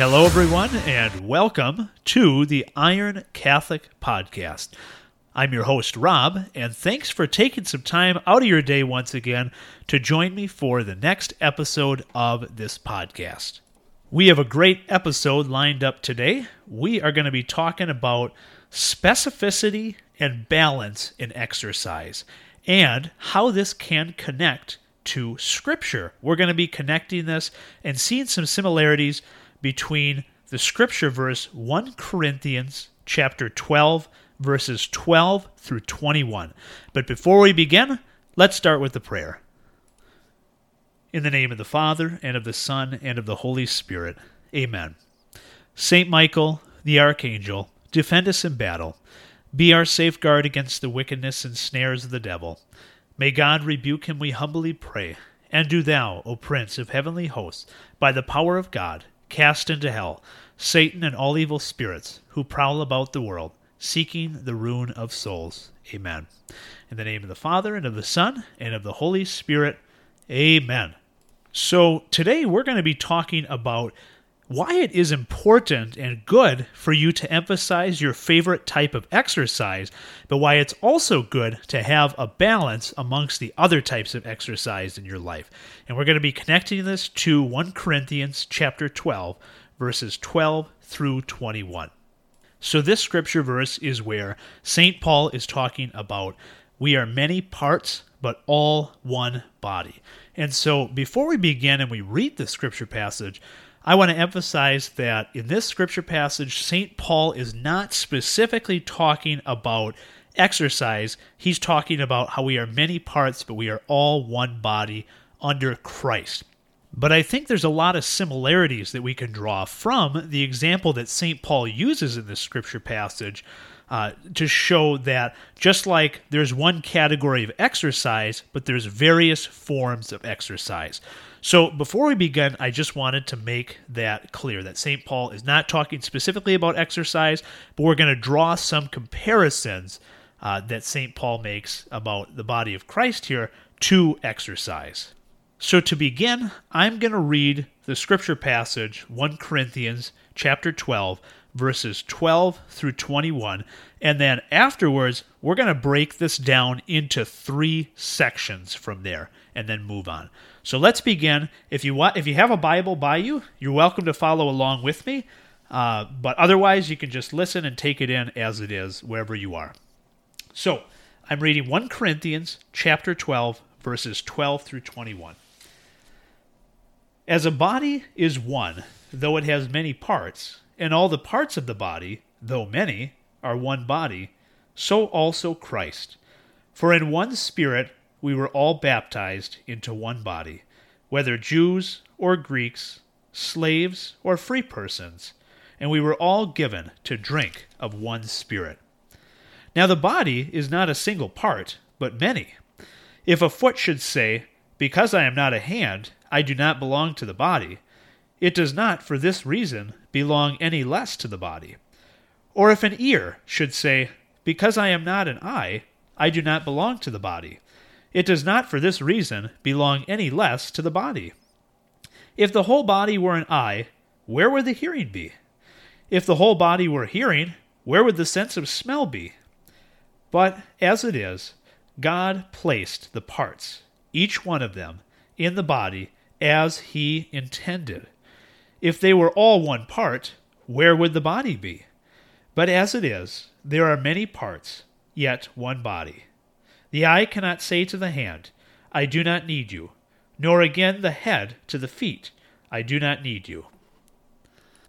Hello, everyone, and welcome to the Iron Catholic Podcast. I'm your host, Rob, and thanks for taking some time out of your day once again to join me for the next episode of this podcast. We have a great episode lined up today. We are going to be talking about specificity and balance in exercise and how this can connect to Scripture. We're going to be connecting this and seeing some similarities between the scripture verse 1 Corinthians chapter 12 verses 12 through 21. But before we begin, let's start with the prayer. In the name of the Father and of the Son and of the Holy Spirit. Amen. Saint Michael, the archangel, defend us in battle. Be our safeguard against the wickedness and snares of the devil. May God rebuke him, we humbly pray. And do thou, O Prince of heavenly hosts, by the power of God, cast into hell Satan and all evil spirits who prowl about the world, seeking the ruin of souls. Amen. In the name of the Father, and of the Son, and of the Holy Spirit. Amen. So, today we're going to be talking about why it is important and good for you to emphasize your favorite type of exercise, but why it's also good to have a balance amongst the other types of exercise in your life. And we're going to be connecting this to 1 Corinthians chapter 12, verses 12 through 21. So this scripture verse is where St. Paul is talking about we are many parts but all one body. And so before we begin and we read the scripture passage, I want to emphasize that in this scripture passage, St. Paul is not specifically talking about exercise. He's talking about how we are many parts, but we are all one body under Christ. But I think there's a lot of similarities that we can draw from the example that St. Paul uses in this scripture passage uh, to show that just like there's one category of exercise, but there's various forms of exercise. So before we begin, I just wanted to make that clear that St. Paul is not talking specifically about exercise, but we're going to draw some comparisons uh, that St. Paul makes about the body of Christ here to exercise. So to begin, I'm going to read the scripture passage 1 Corinthians chapter 12 verses 12 through 21 and then afterwards we're going to break this down into 3 sections from there and then move on. So let's begin. If you want, if you have a Bible by you, you're welcome to follow along with me. Uh, but otherwise, you can just listen and take it in as it is wherever you are. So I'm reading 1 Corinthians chapter 12, verses 12 through 21. As a body is one, though it has many parts, and all the parts of the body, though many, are one body, so also Christ. For in one Spirit we were all baptized into one body, whether Jews or Greeks, slaves or free persons, and we were all given to drink of one Spirit. Now the body is not a single part, but many. If a foot should say, Because I am not a hand, I do not belong to the body, it does not, for this reason, belong any less to the body. Or if an ear should say, Because I am not an eye, I do not belong to the body, it does not for this reason belong any less to the body. If the whole body were an eye, where would the hearing be? If the whole body were hearing, where would the sense of smell be? But as it is, God placed the parts, each one of them, in the body as He intended. If they were all one part, where would the body be? But as it is, there are many parts, yet one body. The eye cannot say to the hand, I do not need you, nor again the head to the feet, I do not need you.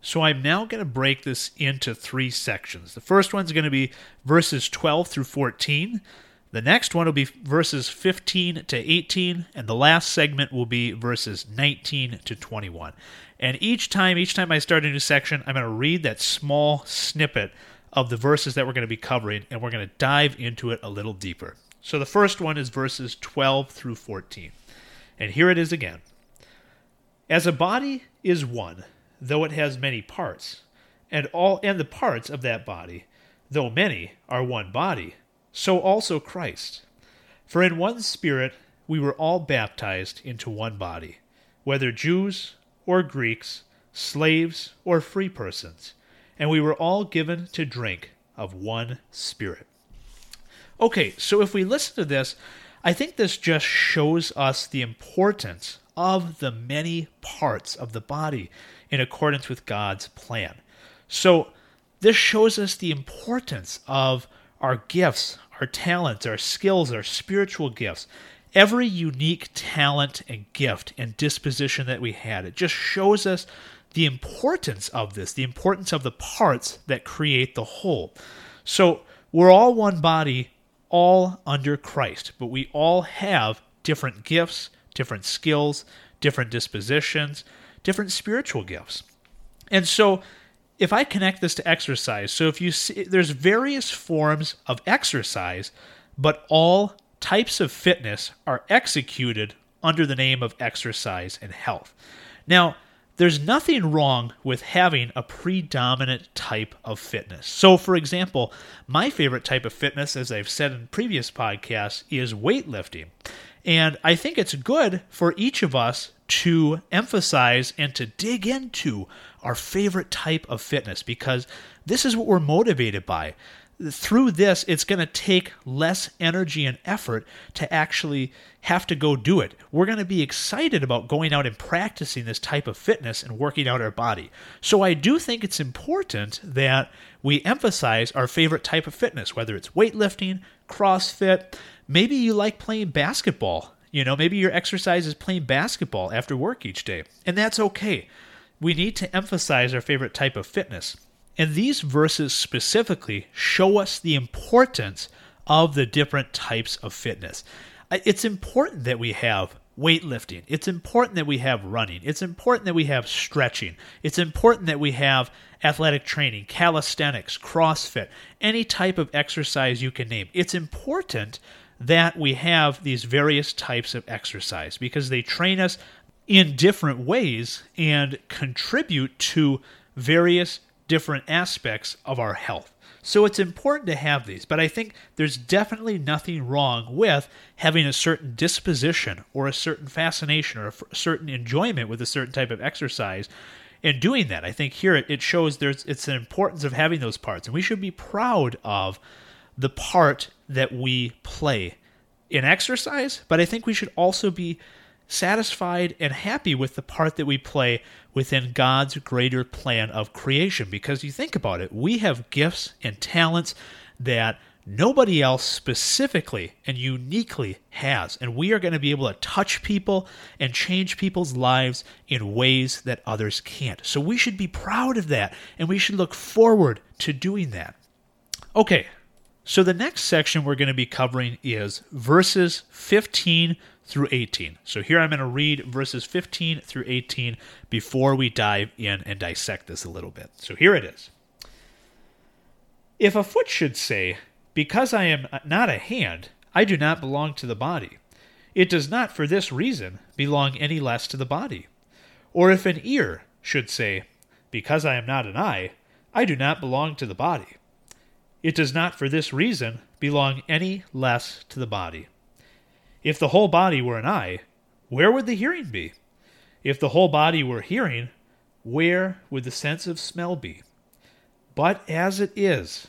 So I'm now going to break this into three sections. The first one's going to be verses 12 through 14. The next one will be verses 15 to 18, and the last segment will be verses 19 to 21. And each time, each time I start a new section, I'm going to read that small snippet of the verses that we're going to be covering, and we're going to dive into it a little deeper. So the first one is verses 12 through 14. And here it is again. As a body is one, though it has many parts, and all and the parts of that body, though many, are one body, so also Christ. For in one spirit we were all baptized into one body, whether Jews or Greeks, slaves or free persons, and we were all given to drink of one Spirit. Okay, so if we listen to this, I think this just shows us the importance of the many parts of the body in accordance with God's plan. So, this shows us the importance of our gifts, our talents, our skills, our spiritual gifts. Every unique talent and gift and disposition that we had, it just shows us the importance of this, the importance of the parts that create the whole. So, we're all one body, all under Christ, but we all have different gifts, different skills, different dispositions, different spiritual gifts. And so, if I connect this to exercise, so if you see, there's various forms of exercise, but all types of fitness are executed under the name of exercise and health. Now, there's nothing wrong with having a predominant type of fitness. So, for example, my favorite type of fitness, as I've said in previous podcasts, is weightlifting. And I think it's good for each of us to emphasize and to dig into our favorite type of fitness because this is what we're motivated by. Through this, it's going to take less energy and effort to actually have to go do it. We're going to be excited about going out and practicing this type of fitness and working out our body. So, I do think it's important that we emphasize our favorite type of fitness, whether it's weightlifting, CrossFit, maybe you like playing basketball. You know, maybe your exercise is playing basketball after work each day, and that's okay. We need to emphasize our favorite type of fitness. And these verses specifically show us the importance of the different types of fitness. It's important that we have weightlifting. It's important that we have running. It's important that we have stretching. It's important that we have athletic training, calisthenics, CrossFit, any type of exercise you can name. It's important that we have these various types of exercise because they train us in different ways and contribute to various different aspects of our health. So it's important to have these, but I think there's definitely nothing wrong with having a certain disposition or a certain fascination or a certain enjoyment with a certain type of exercise and doing that. I think here it shows there's it's an importance of having those parts, and we should be proud of the part that we play in exercise, but I think we should also be satisfied and happy with the part that we play within God's greater plan of creation. Because you think about it, we have gifts and talents that nobody else specifically and uniquely has. And we are going to be able to touch people and change people's lives in ways that others can't. So we should be proud of that and we should look forward to doing that. Okay, so the next section we're going to be covering is verses 15 through 18. So here I'm going to read verses 15 through 18 before we dive in and dissect this a little bit. So here it is. If a foot should say, Because I am not a hand, I do not belong to the body, it does not for this reason belong any less to the body. Or if an ear should say, Because I am not an eye, I do not belong to the body, it does not for this reason belong any less to the body. If the whole body were an eye, where would the hearing be? If the whole body were hearing, where would the sense of smell be? But as it is,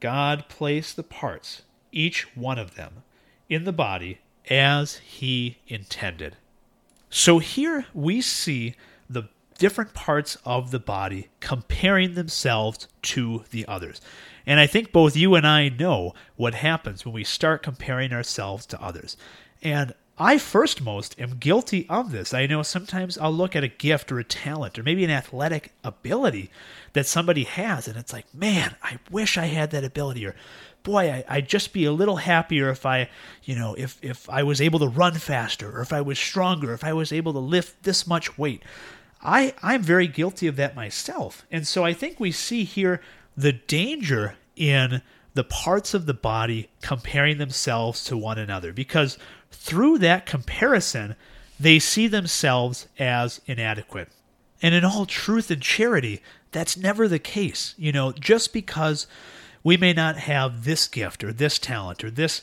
God placed the parts, each one of them, in the body as He intended. So here we see the different parts of the body comparing themselves to the others. And I think both you and I know what happens when we start comparing ourselves to others. And I first most am guilty of this. I know sometimes I'll look at a gift or a talent or maybe an athletic ability that somebody has, and it's like, man, I wish I had that ability. Or, boy, I, would just be a little happier if I, you know, if, if I was able to run faster or if I was stronger, if I was able to lift this much weight. I, I'm very guilty of that myself. And so I think we see here the danger in the parts of the body comparing themselves to one another because through that comparison, they see themselves as inadequate. And in all truth and charity, that's never the case. You know, just because we may not have this gift or this talent or this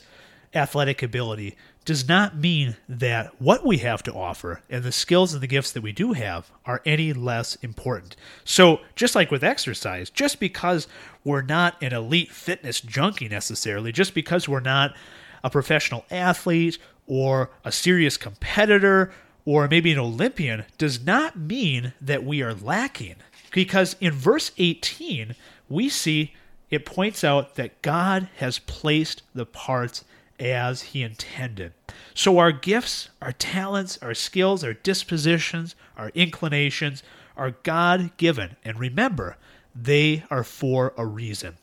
athletic ability does not mean that what we have to offer and the skills and the gifts that we do have are any less important. So, just like with exercise, just because we're not an elite fitness junkie necessarily, just because we're not a professional athlete or a serious competitor or maybe an Olympian, does not mean that we are lacking. Because in verse 18, we see it points out that God has placed the parts as He intended. So our gifts, our talents, our skills, our dispositions, our inclinations are God given. And remember, they are for a reason.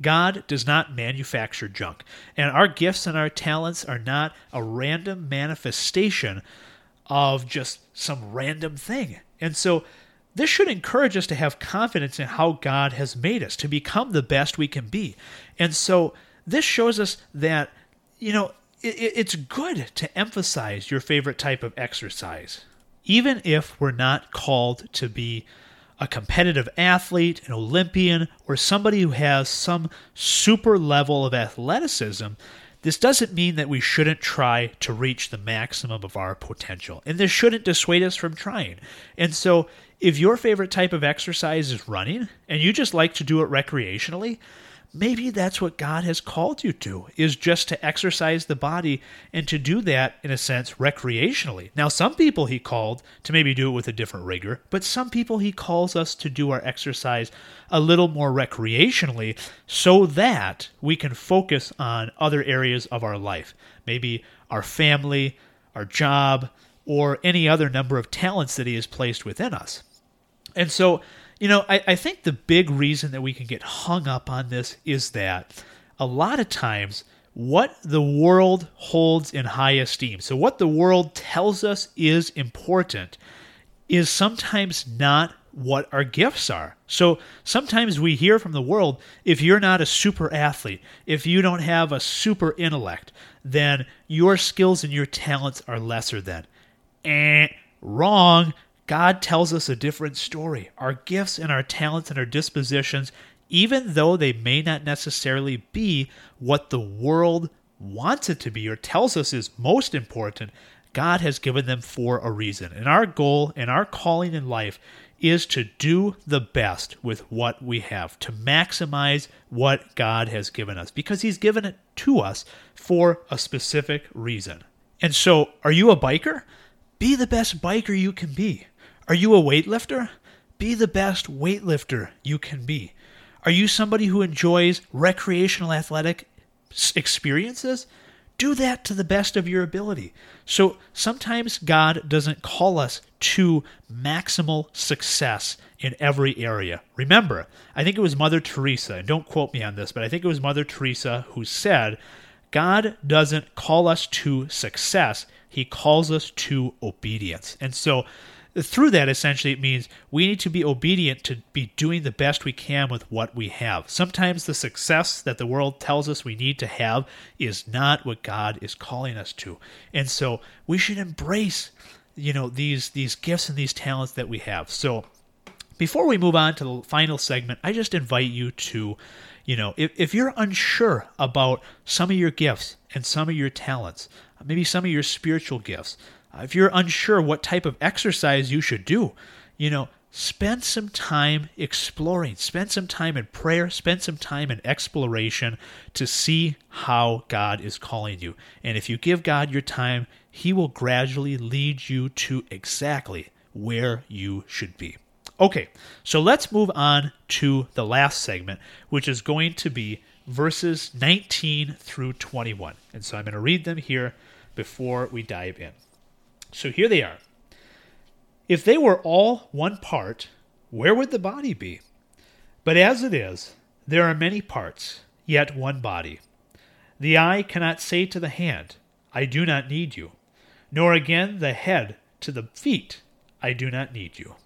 God does not manufacture junk, and our gifts and our talents are not a random manifestation of just some random thing. And so this should encourage us to have confidence in how God has made us to become the best we can be. And so this shows us that, you know, it, it's good to emphasize your favorite type of exercise. Even if we're not called to be a competitive athlete, an Olympian, or somebody who has some super level of athleticism, this doesn't mean that we shouldn't try to reach the maximum of our potential. And this shouldn't dissuade us from trying. And so, if your favorite type of exercise is running and you just like to do it recreationally, maybe that's what God has called you to, is just to exercise the body and to do that, in a sense, recreationally. Now, some people he called to maybe do it with a different rigor, but some people he calls us to do our exercise a little more recreationally so that we can focus on other areas of our life, maybe our family, our job, or any other number of talents that he has placed within us. And so, you know, I, I think the big reason that we can get hung up on this is that a lot of times what the world holds in high esteem, so what the world tells us is important, is sometimes not what our gifts are. So sometimes we hear from the world if you're not a super athlete, if you don't have a super intellect, then your skills and your talents are lesser than. Eh, wrong. God tells us a different story. Our gifts and our talents and our dispositions, even though they may not necessarily be what the world wants it to be or tells us is most important, God has given them for a reason. And our goal and our calling in life is to do the best with what we have, to maximize what God has given us, because He's given it to us for a specific reason. And so, are you a biker? Be the best biker you can be. Are you a weightlifter? Be the best weightlifter you can be. Are you somebody who enjoys recreational athletic experiences? Do that to the best of your ability. So sometimes God doesn't call us to maximal success in every area. Remember, I think it was Mother Teresa, and don't quote me on this, but I think it was Mother Teresa who said, God doesn't call us to success, He calls us to obedience. And so through that, essentially, it means we need to be obedient to be doing the best we can with what we have. Sometimes the success that the world tells us we need to have is not what God is calling us to. And so we should embrace, you know, these these gifts and these talents that we have. So before we move on to the final segment, I just invite you to, you know, if, if you're unsure about some of your gifts and some of your talents, maybe some of your spiritual gifts, Uh, if you're unsure what type of exercise you should do, you know, spend some time exploring, spend some time in prayer, spend some time in exploration to see how God is calling you. And if you give God your time, He will gradually lead you to exactly where you should be. Okay, so let's move on to the last segment, which is going to be verses 19 through 21. And so I'm going to read them here before we dive in. So here they are. If they were all one part, where would the body be? But as it is, there are many parts, yet one body. The eye cannot say to the hand, I do not need you, nor again the head to the feet, I do not need you.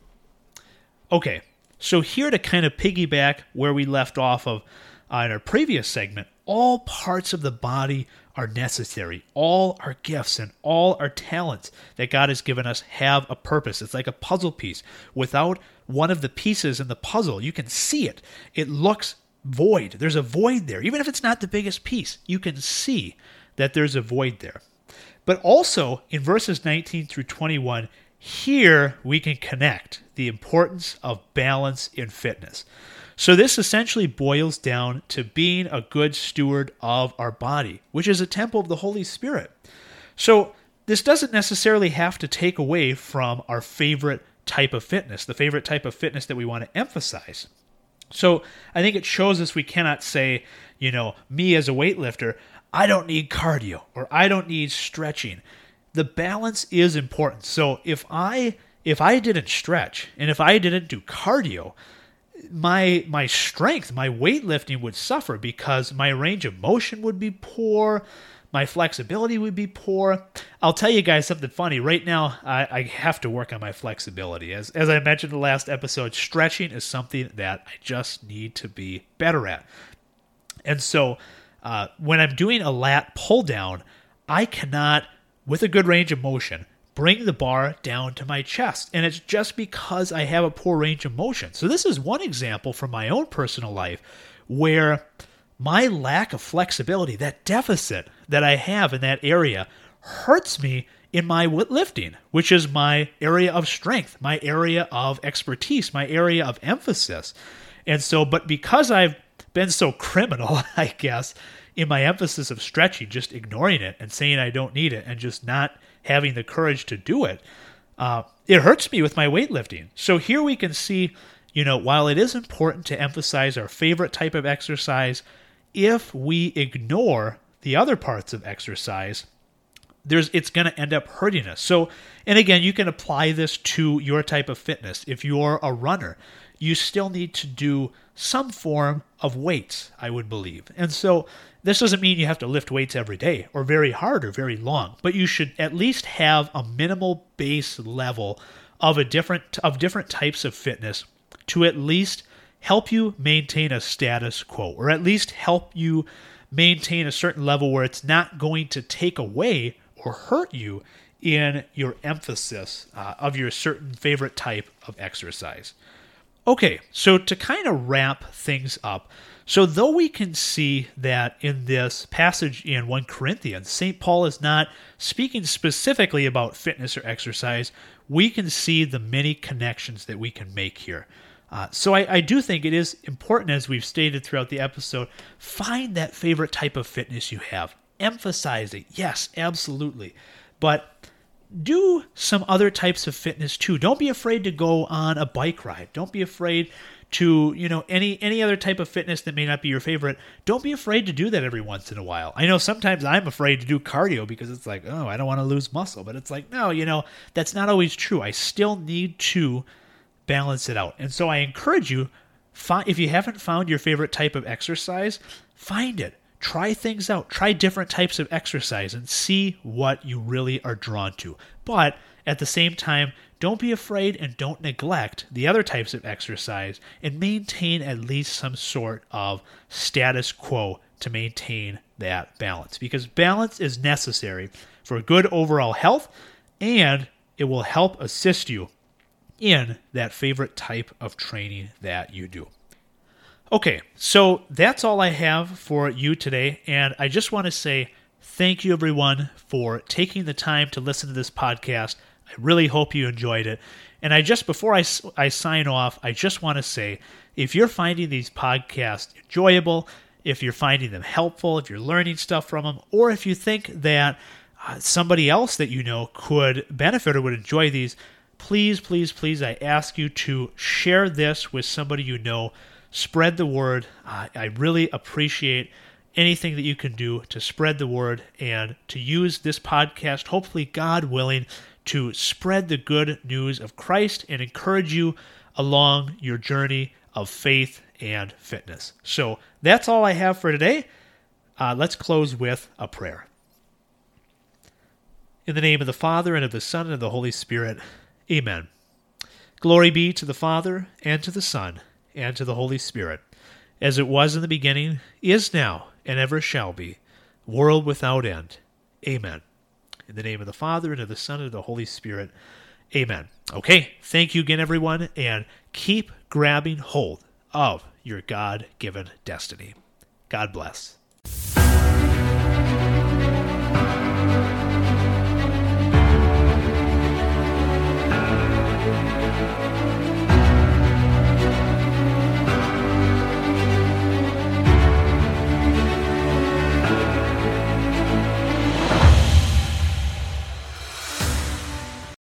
Okay, so here to kind of piggyback where we left off of uh, in our previous segment, all parts of the body are necessary. All our gifts and all our talents that God has given us have a purpose. It's like a puzzle piece. Without one of the pieces in the puzzle, you can see it. It looks void. There's a void there. Even if it's not the biggest piece, you can see that there's a void there. But also in verses 19 through 21, here we can connect the importance of balance in fitness. So, this essentially boils down to being a good steward of our body, which is a temple of the Holy Spirit. So, this doesn't necessarily have to take away from our favorite type of fitness, the favorite type of fitness that we want to emphasize. So, I think it shows us we cannot say, you know, me as a weightlifter, I don't need cardio or I don't need stretching. The balance is important. So, if I if I didn't stretch and if I didn't do cardio, my my strength, my weightlifting would suffer because my range of motion would be poor, my flexibility would be poor. I'll tell you guys something funny. Right now, I, I have to work on my flexibility. As as I mentioned in the last episode, stretching is something that I just need to be better at. And so, uh, when I'm doing a lat pull down, I cannot, with a good range of motion, bring the bar down to my chest. And it's just because I have a poor range of motion. So, this is one example from my own personal life where my lack of flexibility, that deficit that I have in that area, hurts me in my lifting, which is my area of strength, my area of expertise, my area of emphasis. And so, but because I've been so criminal, I guess, in my emphasis of stretching, just ignoring it and saying I don't need it and just not having the courage to do it, uh, it hurts me with my weightlifting. So here we can see, you know, while it is important to emphasize our favorite type of exercise, if we ignore the other parts of exercise, there's it's going to end up hurting us. So, and again, you can apply this to your type of fitness. If you're a runner, you still need to do some form of weights, I would believe. And so this doesn't mean you have to lift weights every day or very hard or very long, but you should at least have a minimal base level of a different of different types of fitness to at least help you maintain a status quo or at least help you maintain a certain level where it's not going to take away or hurt you in your emphasis uh, of your certain favorite type of exercise. Okay, so to kind of wrap things up, so though we can see that in this passage in 1 Corinthians, St. Paul is not speaking specifically about fitness or exercise, we can see the many connections that we can make here. Uh, so I, I, do think it is important, as we've stated throughout the episode, find that favorite type of fitness you have. Emphasize it. Yes, absolutely. But do some other types of fitness too. Don't be afraid to go on a bike ride. Don't be afraid to, you know, any any other type of fitness that may not be your favorite. Don't be afraid to do that every once in a while. I know sometimes I'm afraid to do cardio because it's like, oh, I don't want to lose muscle, but it's like, no, you know, that's not always true. I still need to balance it out. And so I encourage you, find, if you haven't found your favorite type of exercise, find it try things out. Try different types of exercise and see what you really are drawn to. But at the same time, don't be afraid and don't neglect the other types of exercise and maintain at least some sort of status quo to maintain that balance because balance is necessary for good overall health and it will help assist you in that favorite type of training that you do. Okay, so that's all I have for you today. And I just want to say thank you, everyone, for taking the time to listen to this podcast. I really hope you enjoyed it. And I just, before I, I sign off, I just want to say if you're finding these podcasts enjoyable, if you're finding them helpful, if you're learning stuff from them, or if you think that uh, somebody else that you know could benefit or would enjoy these, please, please, please, I ask you to share this with somebody you know spread the word. Uh, I really appreciate anything that you can do to spread the word and to use this podcast, hopefully, God willing, to spread the good news of Christ and encourage you along your journey of faith and fitness. So that's all I have for today. Uh, let's close with a prayer. In the name of the Father, and of the Son, and of the Holy Spirit, amen. Glory be to the Father, and to the Son, and to the Holy Spirit, as it was in the beginning, is now, and ever shall be, world without end. Amen. In the name of the Father, and of the Son, and of the Holy Spirit. Amen. Okay, thank you again, everyone, and keep grabbing hold of your God given destiny. God bless.